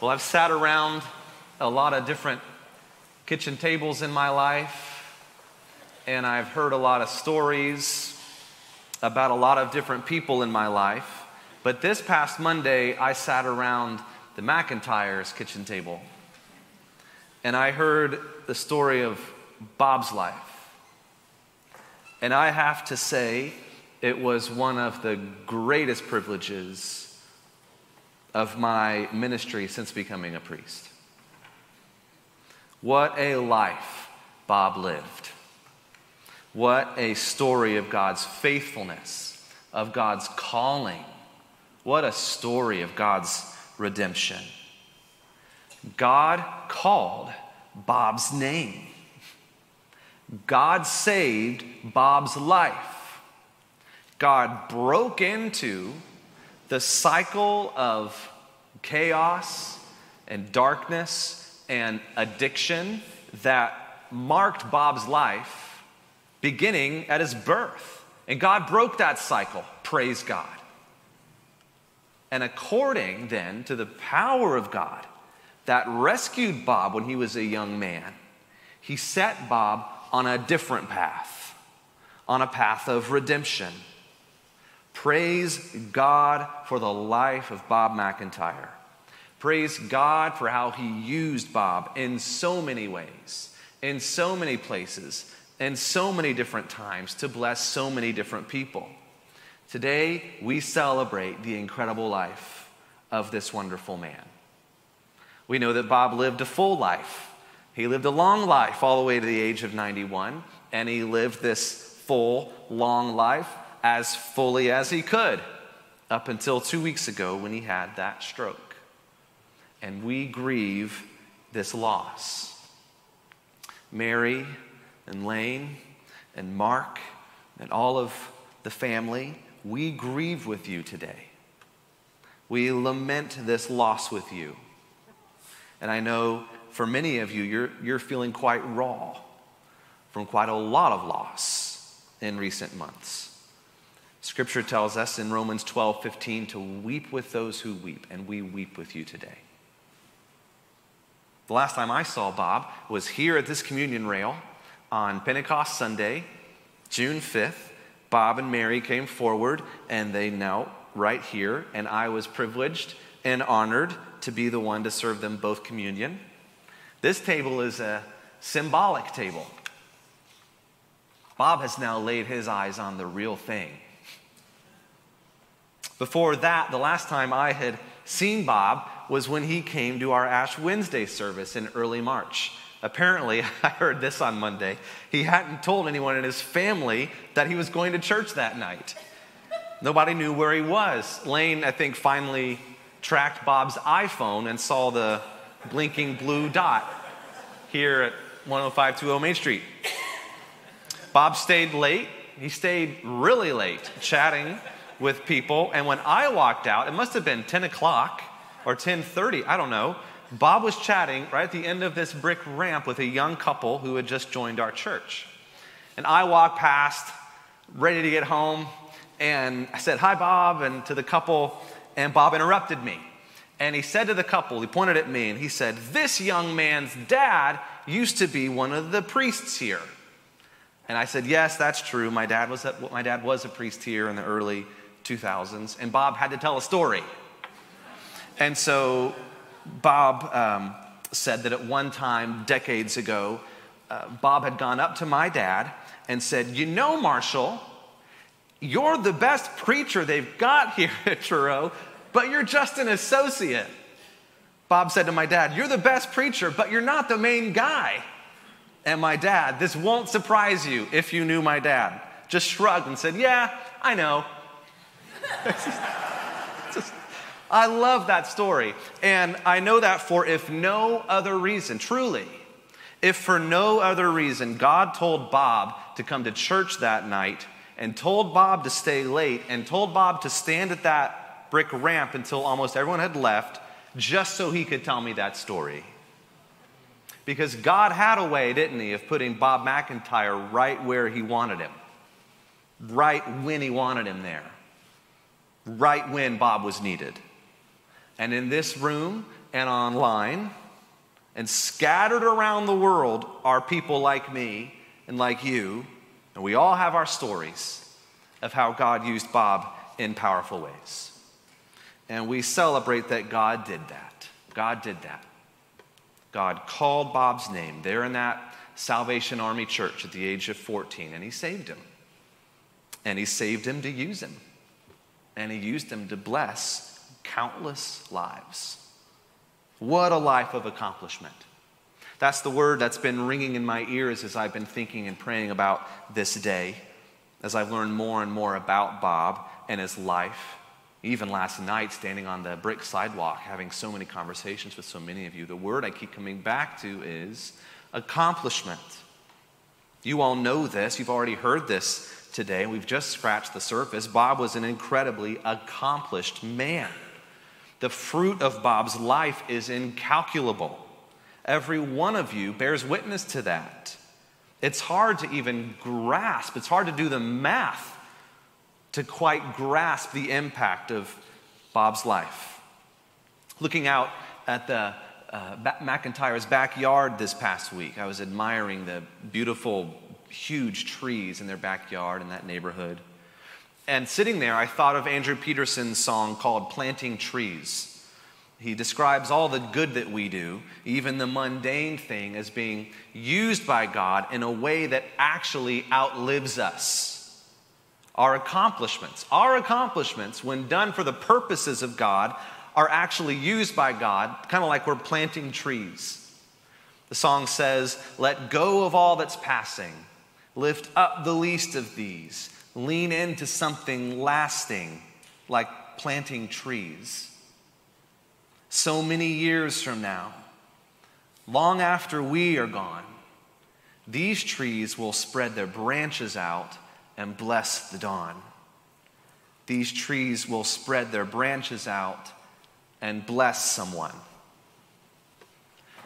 Well, I've sat around a lot of different kitchen tables in my life, and I've heard a lot of stories about a lot of different people in my life. But this past Monday, I sat around the McIntyre's kitchen table, and I heard the story of Bob's life. And I have to say, it was one of the greatest privileges of my ministry since becoming a priest. What a life Bob lived. What a story of God's faithfulness, of God's calling. What a story of God's redemption. God called Bob's name. God saved Bob's life. God broke into the cycle of chaos and darkness and addiction that marked Bob's life beginning at his birth. And God broke that cycle. Praise God. And according then to the power of God that rescued Bob when he was a young man, he set Bob on a different path, on a path of redemption Praise God for the life of Bob McIntyre. Praise God for how He used Bob in so many ways, in so many places, in so many different times to bless so many different people. Today, we celebrate the incredible life of this wonderful man. We know that Bob lived a full life. He lived a long life all the way to the age of 91, and he lived this full, long life as fully as he could up until two weeks ago when he had that stroke. And we grieve this loss. Mary and Lane and Mark and all of the family, we grieve with you today. We lament this loss with you. And I know for many of you, you're, you're feeling quite raw from quite a lot of loss in recent months. Scripture tells us in Romans 12 15 to weep with those who weep, and we weep with you today. The last time I saw Bob was here at this communion rail on Pentecost Sunday, June 5th. Bob and Mary came forward and they knelt right here, and I was privileged and honored to be the one to serve them both communion. This table is a symbolic table. Bob has now laid his eyes on the real thing before that, the last time I had seen Bob was when he came to our Ash Wednesday service in early March. Apparently, I heard this on Monday. He hadn't told anyone in his family that he was going to church that night. Nobody knew where he was. Lane, I think, finally tracked Bob's iPhone and saw the blinking blue dot here at 10520 Main Street. Bob stayed late. He stayed really late chatting with people. And when I walked out, it must have been 10 o'clock or 10:30, I don't know. Bob was chatting right at the end of this brick ramp with a young couple who had just joined our church. And I walked past, ready to get home, and I said, Hi, Bob, and to the couple, and Bob interrupted me. And he said to the couple, he pointed at me, and he said, This young man's dad used to be one of the priests here. And I said, Yes, that's true. My dad was a, my dad was a priest here in the early 2000s, and Bob had to tell a story. And so Bob um, said that at one time, decades ago, uh, Bob had gone up to my dad and said, You know, Marshall, you're the best preacher they've got here at Truro, but you're just an associate. Bob said to my dad, You're the best preacher, but you're not the main guy. And my dad, this won't surprise you if you knew my dad, just shrugged and said, Yeah, I know. I love that story. And I know that for if no other reason, truly, if for no other reason, God told Bob to come to church that night and told Bob to stay late and told Bob to stand at that brick ramp until almost everyone had left just so he could tell me that story. Because God had a way, didn't he, of putting Bob McIntyre right where he wanted him, right when he wanted him there right when Bob was needed. And in this room, and online and scattered around the world are people like me and like you, and we all have our stories of how God used Bob in powerful ways. And we celebrate that God did that. God did that. God called Bob's name there in that Salvation Army church at the age of 14, and he saved him. And he saved him to use him. And he used them to bless countless lives. What a life of accomplishment. That's the word that's been ringing in my ears as I've been thinking and praying about this day, as I've learned more and more about Bob and his life. Even last night, standing on the brick sidewalk, having so many conversations with so many of you, the word I keep coming back to is accomplishment. You all know this, you've already heard this today. We've just scratched the surface. Bob was an incredibly accomplished man. The fruit of Bob's life is incalculable. Every one of you bears witness to that. It's hard to even grasp, it's hard to do the math to quite grasp the impact of Bob's life. Looking out at the uh, McIntyre's backyard this past week, I was admiring the beautiful, huge trees in their backyard in that neighborhood. And sitting there, I thought of Andrew Peterson's song called Planting Trees. He describes all the good that we do, even the mundane thing, as being used by God in a way that actually outlives us. Our accomplishments, our accomplishments, when done for the purposes of God, are actually used by God, kind of like we're planting trees. The song says, Let go of all that's passing, lift up the least of these, lean into something lasting, like planting trees so many years from now, long after we are gone, these trees will spread their branches out and bless the dawn. These trees will spread their branches out and bless someone.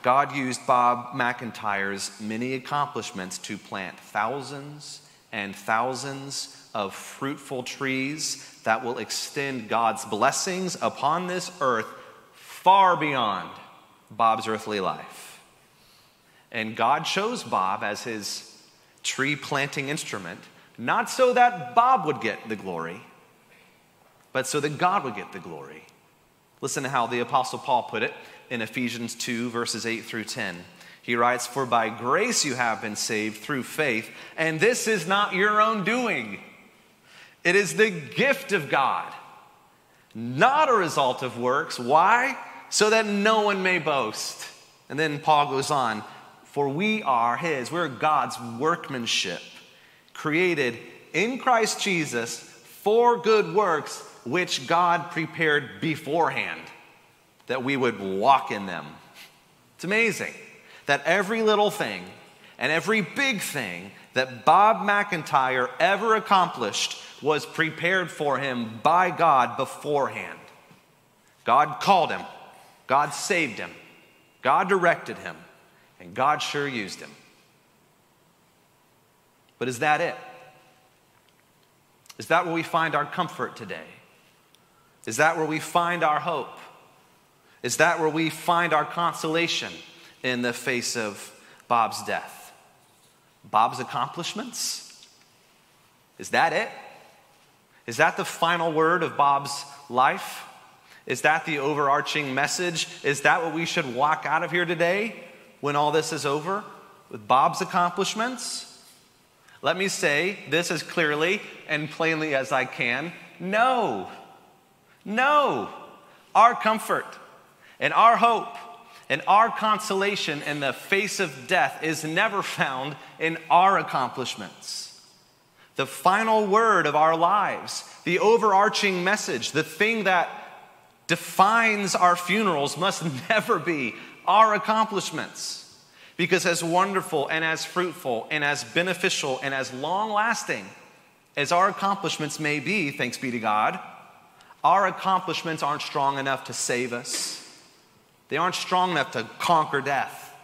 God used Bob McIntyre's many accomplishments to plant thousands and thousands of fruitful trees that will extend God's blessings upon this earth far beyond Bob's earthly life. And God chose Bob as his tree planting instrument, not so that Bob would get the glory, but so that God would get the glory. Listen to how the Apostle Paul put it in Ephesians 2, verses 8 through 10. He writes, For by grace you have been saved through faith, and this is not your own doing. It is the gift of God, not a result of works. Why? so that no one may boast. And then Paul goes on, for we are his, we're God's workmanship, created in Christ Jesus for good works, which God prepared beforehand that we would walk in them. It's amazing that every little thing and every big thing that Bob McIntyre ever accomplished was prepared for him by God beforehand. God called him, God saved him, God directed him, and God sure used him. But is that it? Is that where we find our comfort today? Is that where we find our hope? Is that where we find our consolation in the face of Bob's death? Bob's accomplishments? Is that it? Is that the final word of Bob's life? Is that the overarching message? Is that what we should walk out of here today when all this is over? With Bob's accomplishments? Let me say this as clearly and plainly as I can no. No. Our comfort and our hope and our consolation in the face of death is never found in our accomplishments. The final word of our lives, the overarching message, the thing that defines our funerals must never be our accomplishments. Because as wonderful and as fruitful and as beneficial and as long lasting as our accomplishments may be, thanks be to God, our accomplishments aren't strong enough to save us. They aren't strong enough to conquer death.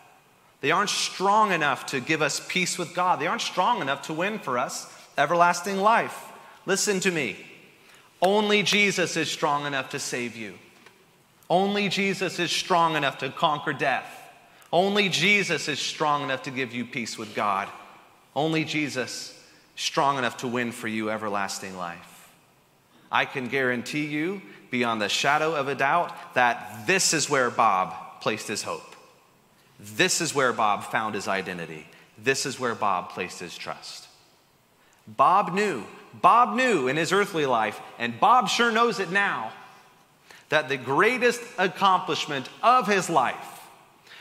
They aren't strong enough to give us peace with God. They aren't strong enough to win for us everlasting life. Listen to me. Only Jesus is strong enough to save you. Only Jesus is strong enough to conquer death. Only Jesus is strong enough to give you peace with God. Only Jesus strong enough to win for you everlasting life. I can guarantee you, beyond the shadow of a doubt, that this is where Bob placed his hope. This is where Bob found his identity. This is where Bob placed his trust. Bob knew, Bob knew in his earthly life, and Bob sure knows it now, that the greatest accomplishment of his life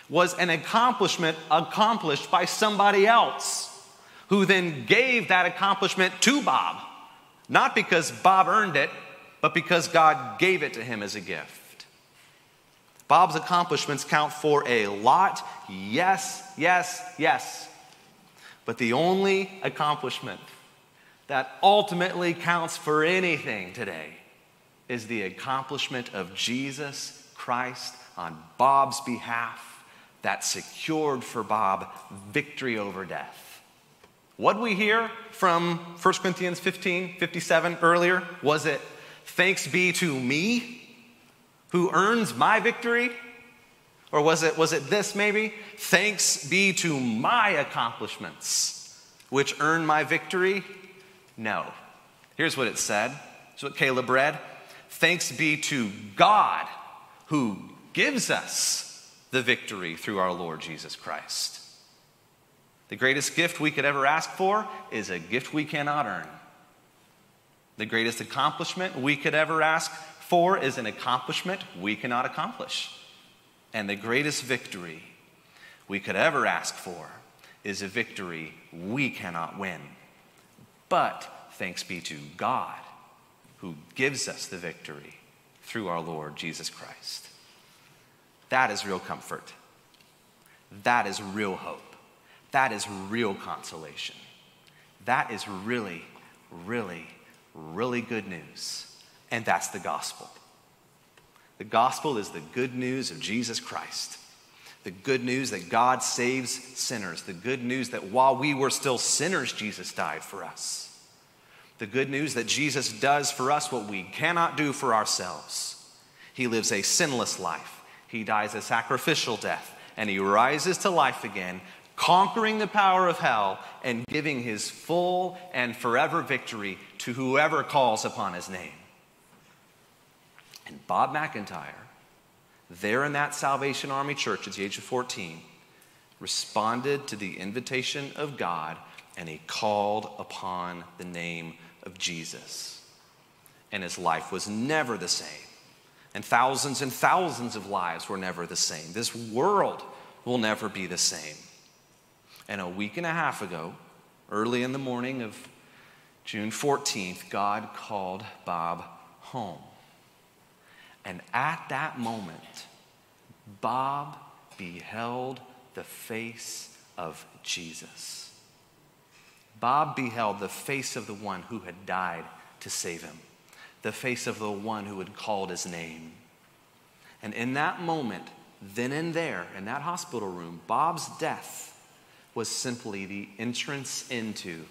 was an accomplishment accomplished by somebody else who then gave that accomplishment to Bob. Not because Bob earned it, but because God gave it to him as a gift. Bob's accomplishments count for a lot. Yes, yes, yes. But the only accomplishment that ultimately counts for anything today is the accomplishment of Jesus Christ on Bob's behalf that secured for Bob victory over death. What we hear from 1 Corinthians 15 57 earlier was it, thanks be to me who earns my victory? Or was it, was it this maybe? Thanks be to my accomplishments, which earn my victory? No. Here's what it said. Here's what Caleb read. Thanks be to God who gives us the victory through our Lord Jesus Christ. The greatest gift we could ever ask for is a gift we cannot earn. The greatest accomplishment we could ever ask for is an accomplishment we cannot accomplish. And the greatest victory we could ever ask for is a victory we cannot win. But thanks be to God who gives us the victory through our Lord Jesus Christ. That is real comfort. That is real hope. That is real consolation. That is really, really, really good news. And that's the gospel. The gospel is the good news of Jesus Christ. The good news that God saves sinners. The good news that while we were still sinners, Jesus died for us. The good news that Jesus does for us what we cannot do for ourselves. He lives a sinless life, He dies a sacrificial death, and He rises to life again, conquering the power of hell and giving His full and forever victory to whoever calls upon His name. And Bob McIntyre, there in that Salvation Army church at the age of 14, responded to the invitation of God and he called upon the name of Jesus. And his life was never the same. And thousands and thousands of lives were never the same. This world will never be the same. And a week and a half ago, early in the morning of June 14th, God called Bob home. And at that moment, Bob beheld the face of Jesus. Bob beheld the face of the one who had died to save him, the face of the one who had called his name. And in that moment, then and there, in that hospital room, Bob's death was simply the entrance into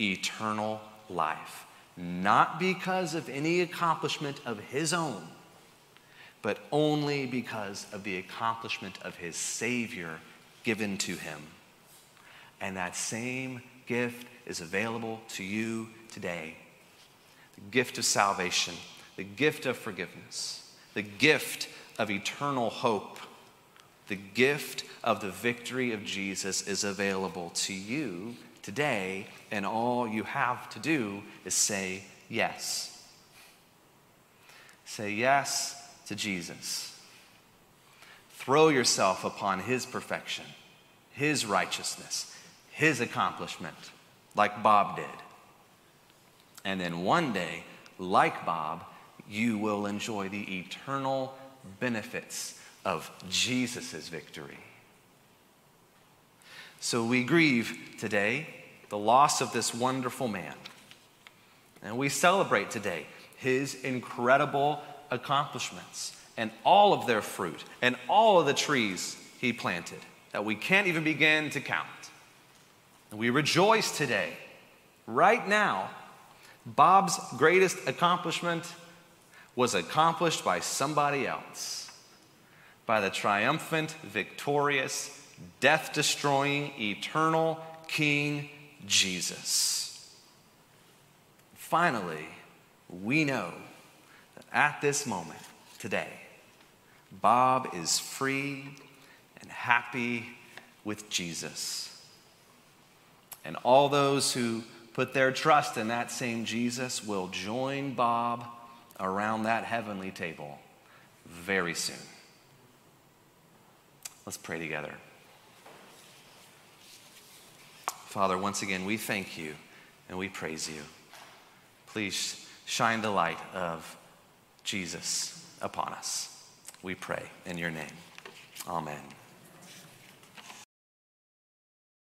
eternal life. Not because of any accomplishment of his own, but only because of the accomplishment of his Savior given to him. And that same gift is available to you today the gift of salvation, the gift of forgiveness, the gift of eternal hope, the gift of the victory of Jesus is available to you today, and all you have to do is say yes. Say yes to Jesus. Throw yourself upon his perfection, his righteousness, his accomplishment, like Bob did. And then one day, like Bob, you will enjoy the eternal benefits of Jesus' victory. So we grieve today the loss of this wonderful man. And we celebrate today his incredible accomplishments and all of their fruit and all of the trees he planted that we can't even begin to count. And we rejoice today, right now. Bob's greatest accomplishment was accomplished by somebody else. By the triumphant, victorious, death destroying, eternal King Jesus. Finally, we know that at this moment, today, Bob is free and happy with Jesus. And all those who put their trust in that same Jesus will join Bob around that heavenly table very soon. Let's pray together. Father, once again, we thank you and we praise you. Please shine the light of Jesus upon us. We pray in your name. Amen.